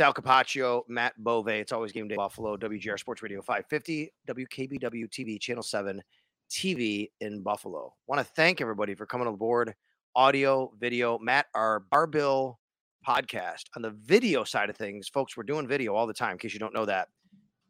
Sal Capaccio, Matt Bove. It's always game day. Buffalo, WGR Sports Radio 550, WKBW TV, Channel 7 TV in Buffalo. Want to thank everybody for coming on board. Audio, video. Matt, our Barbill podcast on the video side of things, folks, we're doing video all the time, in case you don't know that.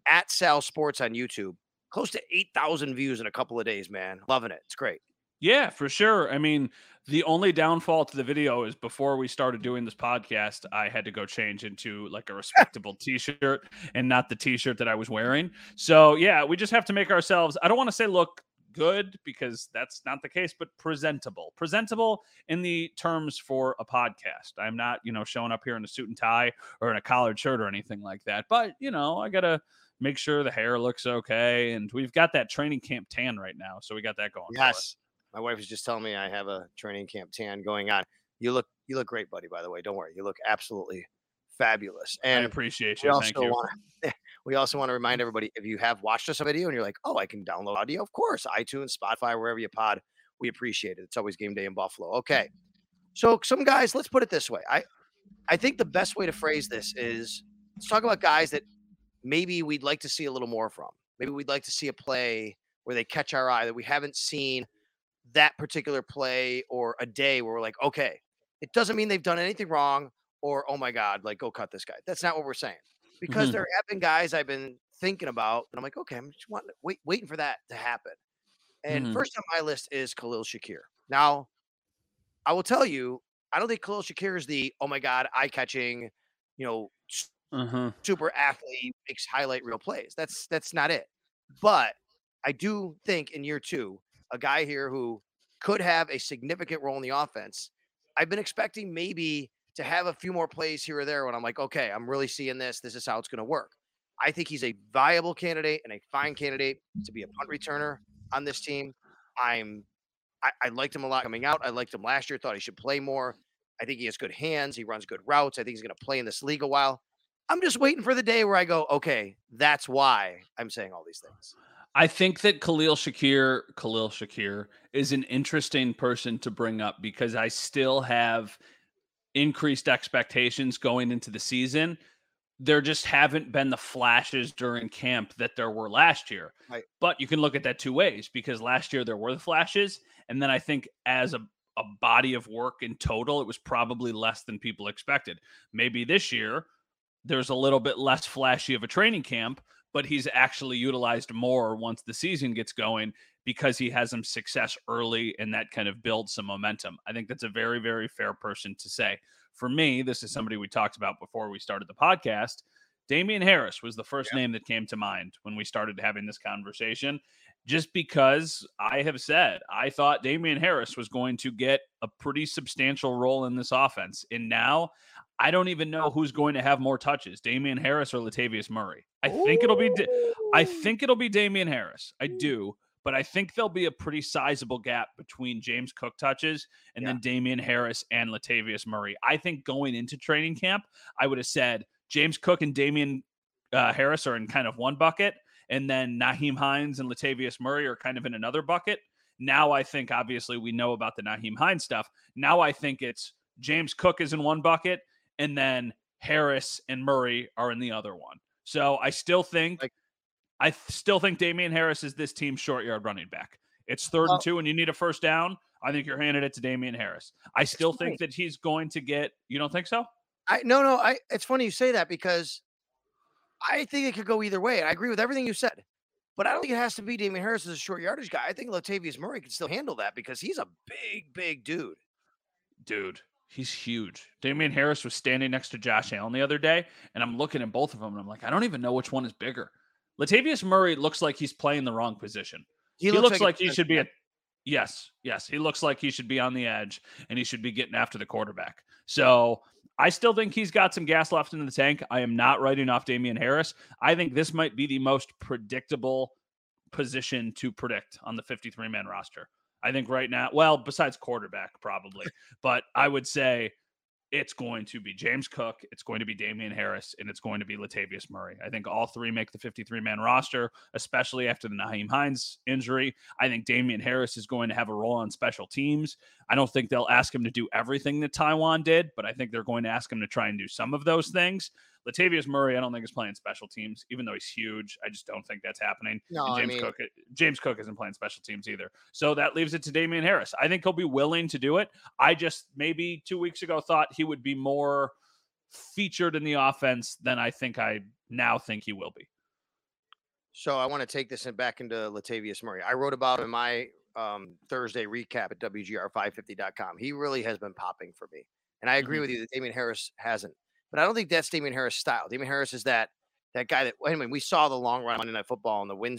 At Sal Sports on YouTube, close to 8,000 views in a couple of days, man. Loving it. It's great. Yeah, for sure. I mean, the only downfall to the video is before we started doing this podcast, I had to go change into like a respectable t-shirt and not the t-shirt that I was wearing. So, yeah, we just have to make ourselves I don't want to say look good because that's not the case, but presentable. Presentable in the terms for a podcast. I'm not, you know, showing up here in a suit and tie or in a collared shirt or anything like that. But, you know, I got to make sure the hair looks okay and we've got that training camp tan right now. So we got that going. Yes. My wife was just telling me I have a training camp tan going on. You look you look great, buddy. By the way, don't worry. You look absolutely fabulous. And I appreciate you. Thank you. want we also want to remind mm-hmm. everybody if you have watched us a video and you're like, oh, I can download audio, of course, iTunes, Spotify, wherever you pod. We appreciate it. It's always game day in Buffalo. Okay. So some guys, let's put it this way. I I think the best way to phrase this is let's talk about guys that maybe we'd like to see a little more from. Maybe we'd like to see a play where they catch our eye that we haven't seen that particular play or a day where we're like, okay, it doesn't mean they've done anything wrong or oh my god, like go cut this guy. That's not what we're saying. Because Mhm. there have been guys I've been thinking about, and I'm like, okay, I'm just wait, waiting for that to happen. And Mhm. first on my list is Khalil Shakir. Now, I will tell you, I don't think Khalil Shakir is the oh my god, eye catching, you know, Uh-huh. super athlete makes highlight real plays. That's that's not it. But I do think in year two, a guy here who could have a significant role in the offense. I've been expecting maybe to have a few more plays here or there when I'm like, okay, I'm really seeing this. This is how it's going to work. I think he's a viable candidate and a fine candidate to be a punt returner on this team. I'm I, I liked him a lot coming out. I liked him last year, thought he should play more. I think he has good hands. He runs good routes. I think he's going to play in this league a while. I'm just waiting for the day where I go, okay, that's why I'm saying all these things. I think that Khalil Shakir, Khalil Shakir is an interesting person to bring up because I still have increased expectations going into the season. There just haven't been the flashes during camp that there were last year. Right. But you can look at that two ways because last year there were the flashes. And then I think as a, a body of work in total, it was probably less than people expected. Maybe this year there's a little bit less flashy of a training camp, but he's actually utilized more once the season gets going because he has some success early and that kind of builds some momentum. I think that's a very, very fair person to say. For me, this is mm-hmm. somebody we talked about before we started the podcast. Damien Harris was the first name that came to mind when we started having this conversation, just because I have said I thought Damien Harris was going to get a pretty substantial role in this offense. And now I don't even know who's going to have more touches, Damien Harris or Latavius Murray. I think it'll be I think it'll be Damien Harris. I do, but I think there'll be a pretty sizable gap between James Cook touches and then Damien Harris and Latavius Murray. I think going into training camp, I would have said James Cook and Damien uh, Harris are in kind of one bucket, and then Nyheim Hines and Latavius Murray are kind of in another bucket. Now I think obviously we know about the Nyheim Hines stuff. Now I think it's James Cook is in one bucket, and then Harris and Murray are in the other one. So I still think Like- I still think Damien Harris is this team's short yard running back. It's third Well- and two, and you need a first down. I think you're handing it to Damien Harris. I still think right. that he's going to get. You don't think so? I no no. I it's funny you say that because I think it could go either way. And I agree with everything you said. But I don't think it has to be Damien Harris as a short yardage guy. I think Latavius Murray can still handle that because he's a big, big dude. Dude, he's huge. Damien Harris was standing next to Josh Allen the other day, and I'm looking at both of them, and I'm like, I don't even know which one is bigger. Latavius Murray looks like he's playing the wrong position. He, he looks, looks, like, like he should be a yes, yes. He looks like he should be on the edge and he should be getting after the quarterback. So I still think he's got some gas left in the tank. I am not writing off Damien Harris. I think this might be the most predictable position to predict on the 53 man roster. I think right now, well, besides quarterback, probably, but I would say it's going to be James Cook, it's going to be Damien Harris, and it's going to be Latavius Murray. I think all three make the 53 man roster, especially after the Nyheim Hines injury. I think Damien Harris is going to have a role on special teams. I don't think they'll ask him to do everything that Taiwan did, but I think they're going to ask him to try and do some of those things. Latavius Murray, I don't think is playing special teams, even though he's huge. I just don't think that's happening. No, James I mean, Cook, James Cook isn't playing special teams either. So that leaves it to Damien Harris. I think he'll be willing to do it. I just maybe two weeks ago thought he would be more featured in the offense than I think I now think he will be. So I want to take this and back into Latavius Murray. I wrote about him in my um, Thursday recap at WGR550.com. He really has been popping for me. And I agree mm-hmm. with you that Damien Harris hasn't. But I don't think that's Damien Harris' style. Damien Harris is that that guy that anyway, we saw the long run Monday Night Football and the win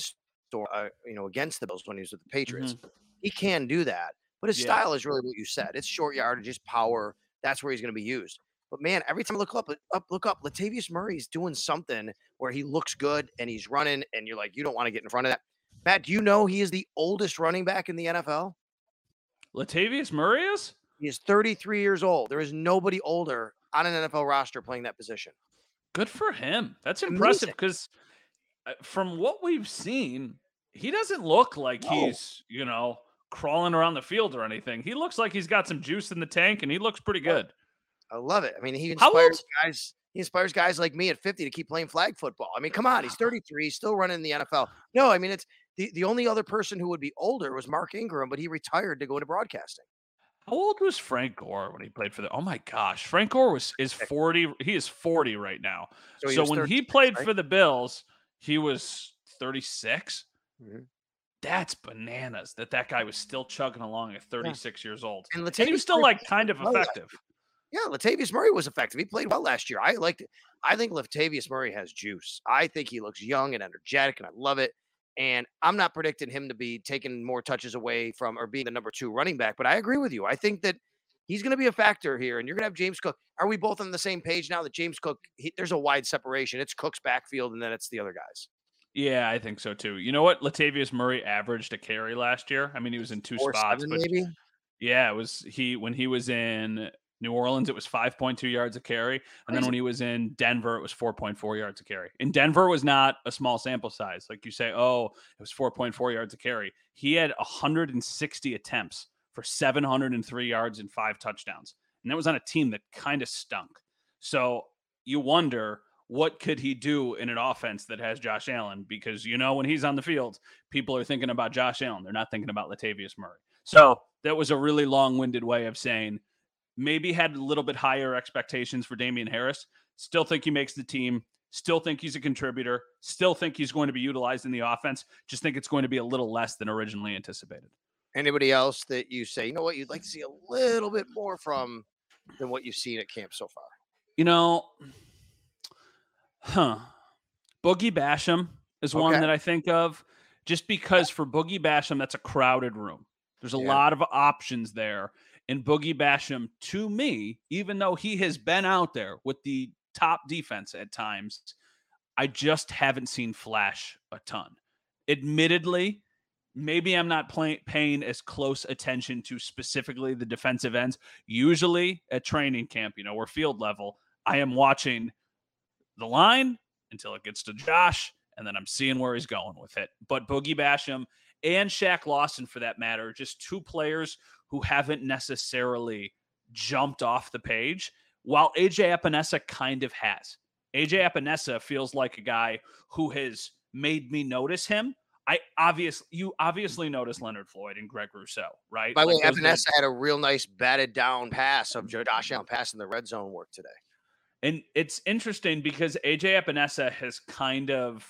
store, uh, you know, against the Bills when he was with the Patriots. Mm-hmm. He can do that, but his yeah. style is really what you said. It's short yardage, just power. That's where he's going to be used. But man, every time I look up, up, look up, Latavius Murray's doing something where he looks good and he's running, and you're like, you don't want to get in front of that. Matt, do you know he is the oldest running back in the NFL? Latavius Murray is? He is 33 years old. There is nobody older on an NFL roster playing that position. Good for him. That's impressive because uh, from what we've seen, he doesn't look like no. he's, you know, crawling around the field or anything. He looks like he's got some juice in the tank and he looks pretty good. I love it. I mean, he inspires guys. He inspires guys like me at 50 to keep playing flag football. I mean, come on, he's 33, he's still running the NFL. No, I mean, it's the, the only other person who would be older was Mark Ingram, but he retired to go into broadcasting. How old was Frank Gore when he played for the? Oh my gosh, Frank Gore was is forty. He is forty right now. So, so when he played right? for the Bills, he was thirty six. mm mm-hmm. That's bananas that that guy was still chugging along at 36 yeah. years old. And, and he was still like kind of effective. Yeah, Latavius Murray was effective. He played well last year. I liked it. I think Latavius Murray has juice. I think he looks young and energetic, and I love it. And I'm not predicting him to be taking more touches away from or being the number two running back, but I agree with you. I think that he's going to be a factor here, and you're going to have James Cook. Are we both on the same page now that James Cook, he, there's a wide separation? It's Cook's backfield, and then it's the other guys. Yeah, I think so too. You know what? Latavius Murray averaged a carry last year. I mean, he was in two Four, spots, but maybe. Yeah, it was he when he was in New Orleans, it was 5.2 yards a carry. And then when he was in Denver, it was 4.4 yards a carry. In Denver was not a small sample size. Like you say, oh, it was 4.4 yards a carry. He had 160 attempts for 703 yards and five touchdowns. And that was on a team that kind of stunk. So you wonder what could he do in an offense that has Josh Allen? Because you know when he's on the field, people are thinking about Josh Allen. They're not thinking about Latavius Murray. So that was a really long-winded way of saying – maybe had a little bit higher expectations for Damien Harris. Still think he makes the team. Still think he's a contributor. Still think he's going to be utilized in the offense. Just think it's going to be a little less than originally anticipated. Anybody else that you say, you know what, you'd like to see a little bit more from than what you've seen at camp so far? You know, huh. Boogie Basham is okay. one that I think of just because for Boogie Basham, that's a crowded room. There's a yeah. lot of options there. And Boogie Basham, to me, even though he has mm-hmm. been out there with the top defense at times, I just haven't seen flash a ton. Admittedly, maybe I'm not play- paying as close attention to specifically the defensive ends. Usually at training camp, you know, or field level, I am watching the line until it gets to Josh, and then I'm seeing where he's going with it. But Boogie Basham and Shaq Lawson, for that matter, just two players who haven't necessarily jumped off the page, while AJ Epenesa kind of has. AJ Epenesa feels like a guy who has made me notice him. I obviously you obviously noticed Leonard Floyd and Greg Rousseau, right? By the like way, Epenesa had a real nice batted down pass of Josh Allen passing the red zone work today. And it's interesting because AJ Epenesa has kind of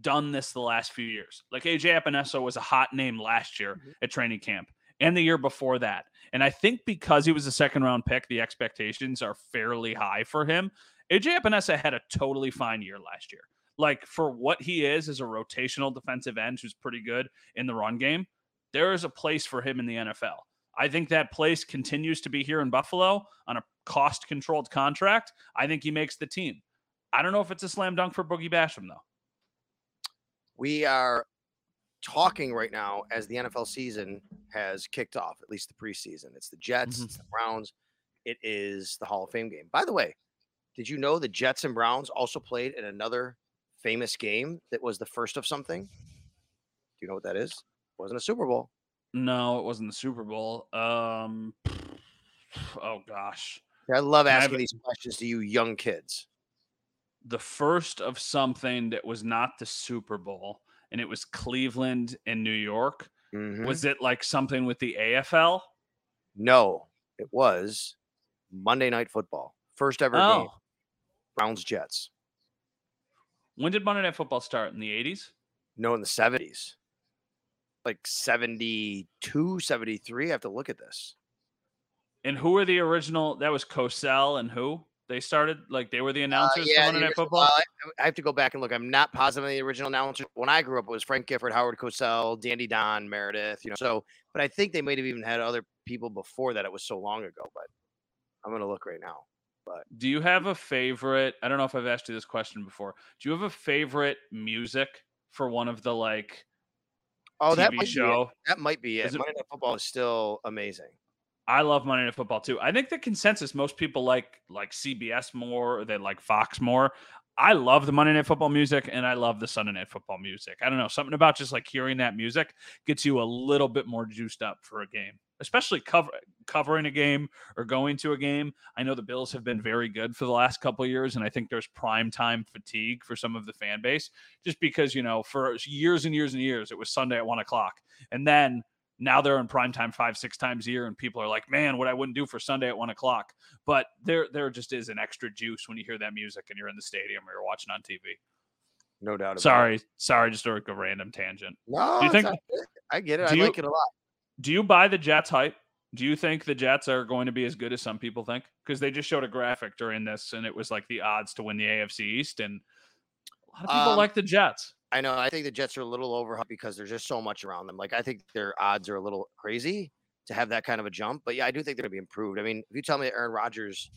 done this the last few years. Like AJ Epenesa was a hot name last year Mhm. at training camp and the year before that. And I think because he was a second round pick, the expectations are fairly high for him. AJ Epenesa had a totally fine year last year. Like for what he is as a rotational defensive end who's pretty good in the run game, there is a place for him in the NFL. I think that place continues to be here in Buffalo on a cost controlled contract. I think he makes the team. I don't know if it's a slam dunk for Boogie Basham though. We are talking right now as the NFL season has kicked off, at least the preseason. It's the Jets, Mhm. it's the Browns, it is the Hall of Fame game. By the way, did you know the Jets and Browns also played in another famous game that was the first of something? Do you know what that is? wasn't a Super Bowl. No, it wasn't the Super Bowl. Um oh gosh. I love asking haven't- these questions to you young kids. The first of something that was not the Super Bowl and it was Cleveland and New York. Mhm. Was it like something with the AFL? No, it was Monday Night Football. First ever game. Oh. Browns Jets. When did Monday Night Football start? In the 80s? No, in the 70s. Like 72, 73. I have to look at this. And who were the original? That was Cosell and who? They started like they were the announcers for Uh, the Monday Night Football. well, I, I have to go back and look. I'm not positive on the original announcer. When I grew up, it was Frank Gifford, Howard Cosell, Dandy Don, Meredith. You know, so but I think they might have even had other people before that. It was so long ago, but I'm gonna look right now. But do you have a favorite? I don't know if I've asked you this question before. Do you have a favorite music for one of the like Oh, that TV might be it. show? That might be it. Is it- Monday Night Football is still amazing. I love Monday Night Football too. I think the consensus most people like like CBS more, or they like Fox more. I love the Monday Night Football music and I love the Sunday Night Football music. I don't know, something about just like hearing that music gets you a little bit more juiced up for a game, especially cover covering a game or going to a game. I know the Bills have been very good for the last couple years, and I think there's prime time fatigue for some of the fan base, just because you know for years and years and years it was Sunday at one o'clock, and then now they're in prime time five six times a year and people are like man what i wouldn't do for sunday at one o'clock. But there there just is an extra juice when you hear that music and you're in the stadium or you're watching on tv No doubt about it. sorry sorry just a, a random tangent. No, Do you think- I get it. I you- like it a lot. do you buy the jets hype? Do you think the jets are going to be as good as some people think? Because they just showed a graphic during this and it was like the odds to win the afc east and a lot of people Um, like the jets I know. I think the Jets are a little overhyped because there's just so much around them. Like I think their odds are a little crazy to have that kind of a jump. But yeah, I do think they're going to be improved. I mean, if you tell me that Aaron Rodgers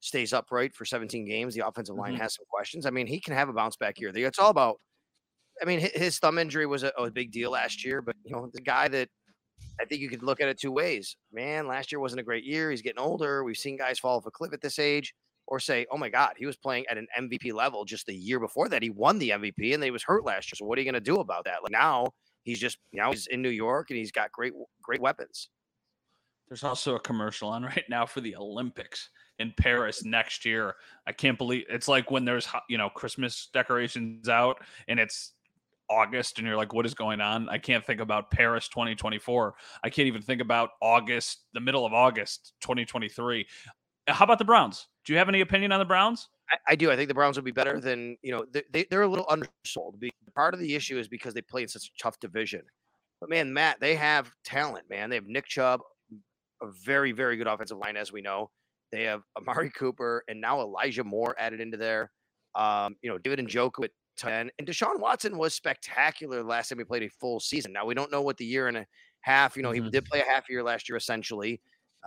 stays upright for 17 games, the offensive line Mhm. has some questions. I mean, he can have a bounce back year. It's all about. I mean, his thumb injury was a, a big deal last year, but you know, the guy that I think you could look at it two ways. Man, last year wasn't a great year. He's getting older. We've seen guys fall off a cliff at this age or say, "Oh my God, he was playing at an MVP level just the year before that. He won the MVP, and he was hurt last year. So what are you going to do about that? Like now, he's just now he's in New York, and he's got great great weapons. There's also a commercial on right now for the Olympics in Paris next year. I can't believe it's like when there's you know Christmas decorations out and it's August and you're like what is going on? I can't think about Paris 2024. I can't even think about August, the middle of August 2023. How about the Browns? Do you have any opinion on the Browns? I, I do. I think the Browns will be better than you know. They, they they're a little undersold. Part of the issue is because they play in such a tough division. But man, Matt, they have talent. Man, they have Nick Chubb, a very very good offensive line, as we know. They have Amari Cooper and now Elijah Moore added into there. Um, you know, David and Njoku at 10. And Deshaun Watson was spectacular last time he played a full season. Now we don't know what the year and a half, you know, Mhm. he did play a half year last year essentially.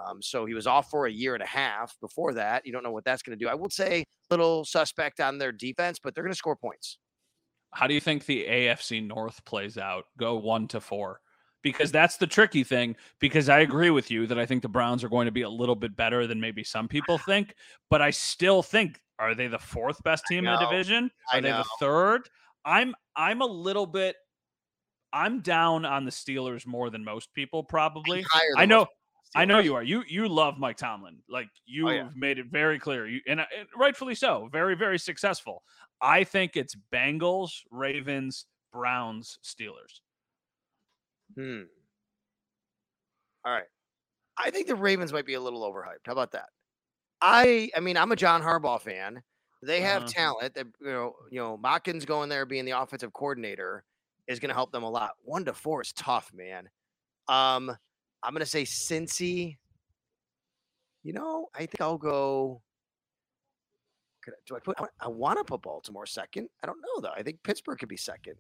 Um, so he was off for a year and a half before that. You don't know what that's going to do. I would say little suspect on their defense, but they're going to score points. How do you think the AFC North plays out? Go one to four. Because that's the tricky thing. Because I agree with you that I think the Browns are going to be a little bit better than maybe some people think. But I still think are they the fourth best team in the division? Are they the third? I'm I'm a little bit I'm down on the Steelers more than most people probably. I know I know you are. You you love Mike Tomlin. Like you've Oh, yeah. made it very clear. You and, uh, and rightfully so. Very very successful. I think it's Bengals, Ravens, Browns, Steelers. Hmm. All right. I think the Ravens might be a little overhyped. How about that? I I mean, I'm a John Harbaugh fan. They have Uh-huh. talent that you know, you know, Monken's going there being the offensive coordinator is going to help them a lot. One to four is tough, man. Um, I'm going to say Cincy. You know, I think I'll go. could I- Do I put? I want to put Baltimore second. I don't know though. I think Pittsburgh could be second.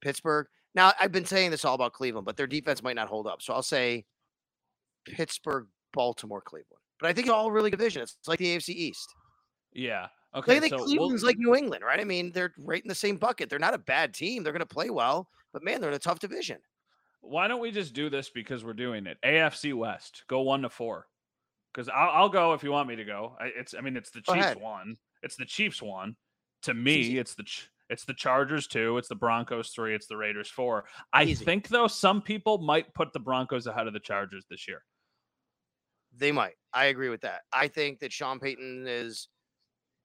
Pittsburgh. Now I've been saying this all about Cleveland, but their defense might not hold up. So I'll say Pittsburgh, Baltimore, Cleveland. But I think it's all really good division. It's like the AFC East. Yeah. I Okay. think so we'll- Cleveland's like New England, right? I mean, they're right in the same bucket. They're not a bad team. They're going to play well, but man, they're in a tough division. Why don't we just do this because we're doing it? AFC West, go one to four. Because I'll, I'll go if you want me to go. I, it's I mean it's the Go Chiefs ahead. one. It's the Chiefs one. To easy. me, it's the Ch- it's the Chargers two. It's the Broncos three. It's the Raiders four. I Easy. think though some people might put the Broncos ahead of the Chargers this year. They might. I agree with that. I think that Sean Payton is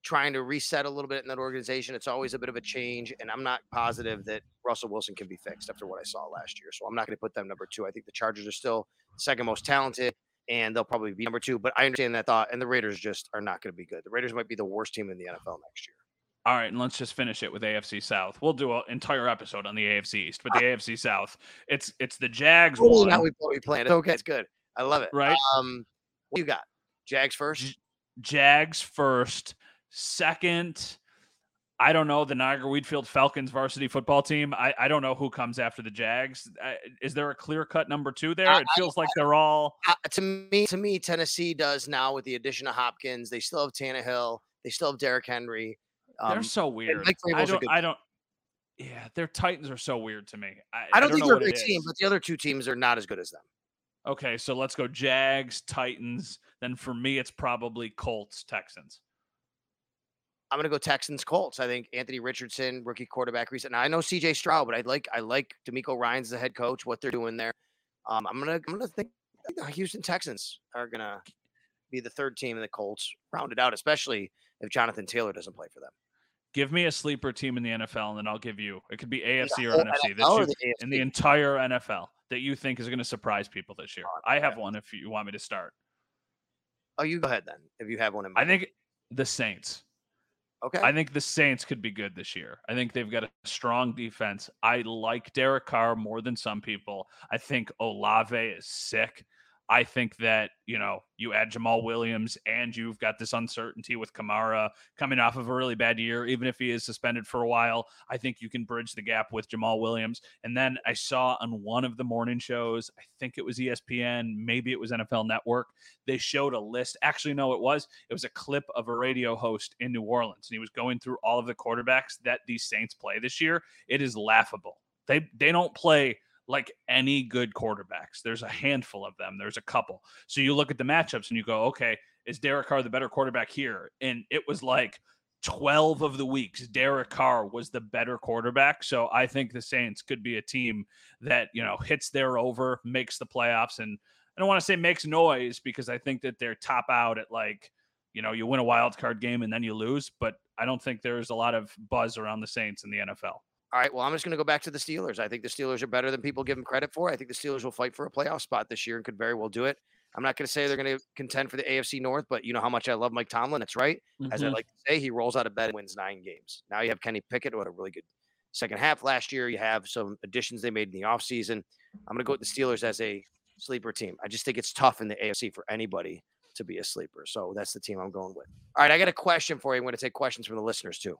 trying to reset a little bit in that organization. It's always a bit of a change, and I'm not positive that Russell Wilson can be fixed after what I saw last year. So I'm not going to put them number two. I think the Chargers are still second most talented, and they'll probably be number two. But I understand that thought, and the Raiders just are not going to be good. The Raiders might be the worst team in the NFL next year. All right, and let's just finish it with AFC South. We'll do an entire episode on the AFC East, but the AFC South, it's it's the Jags one, not we we planned. It's okay. It's good. I love it. right? Um, what you got? Jags first. J- Jags first, second. I don't know the Niagara Wheatfield Falcons varsity football team. I, I don't know who comes after the Jags. Uh, is there a clear cut number two there? I- It feels like they're all to me, to me, Tennessee does now with the addition of Hopkins. They still have Tannehill. They still have Derrick Henry. they're Um, so weird. I don't. I don't. Yeah, their Titans are so weird to me. I, I don't think they're a great team, but the other two teams are not as good as them. Okay, so let's go Jags, Titans. Then for me, it's probably Colts, Texans. I'm gonna go Texans Colts. I think Anthony Richardson, rookie quarterback, recent. Now I know CJ Stroud, but I like I like DeMeco Ryans the head coach. What they're doing there. Um, I'm gonna I'm gonna think the Houston Texans are gonna be the third team in the Colts, rounded out, especially if Jonathan Taylor doesn't play for them. Give me a sleeper team in the NFL, and then I'll give you. It could be AFC or NFC. NFL That or you, the in the entire NFL that you think is going to surprise people this year. Oh, I have one. If you want me to start, Oh, you go ahead then. If you have one in mind. I think the Saints. Okay. I think the Saints could be good this year. I think they've got a strong defense. I like Derek Carr more than some people. I think Olave is sick. I think that, you know, you add Jamaal Williams and you've got this uncertainty with Kamara coming off of a really bad year, even if he is suspended for a while. I think you can bridge the gap with Jamaal Williams. And then I saw on one of the morning shows, I think it was ESPN, maybe it was NFL Network, they showed a list. Actually, no, it was. It was a clip of a radio host in New Orleans, and he was going through all of the quarterbacks that these Saints play this year. It is laughable. They they don't play like any good quarterbacks. There's a handful of them. There's a couple. So you look at the matchups and you go, okay, is Derek Carr the better quarterback here? And it was like 12 of the weeks, Derek Carr was the better quarterback. So I think the Saints could be a team that, you know, hits their over, makes the playoffs. And I don't want to say makes noise because I think that they're top out at like, you know, you win a wild card game and then you lose. But I don't think there's a lot of buzz around the Saints in the NFL. All right. Well, I'm just going to go back to the Steelers. I think the Steelers are better than people give them credit for. I think the Steelers will fight for a playoff spot this year and could very well do it. I'm not going to say they're going to contend for the AFC North, but you know how much I love Mike Tomlin. That's right. As I Mhm. like to say, he rolls out of bed and wins nine games. Now you have Kenny Pickett, who had a really good second half last year. You have some additions they made in the offseason. I'm going to go with the Steelers as a sleeper team. I just think it's tough in the AFC for anybody to be a sleeper. So that's the team I'm going with. All right. I got a question for you. I'm going to take questions from the listeners too.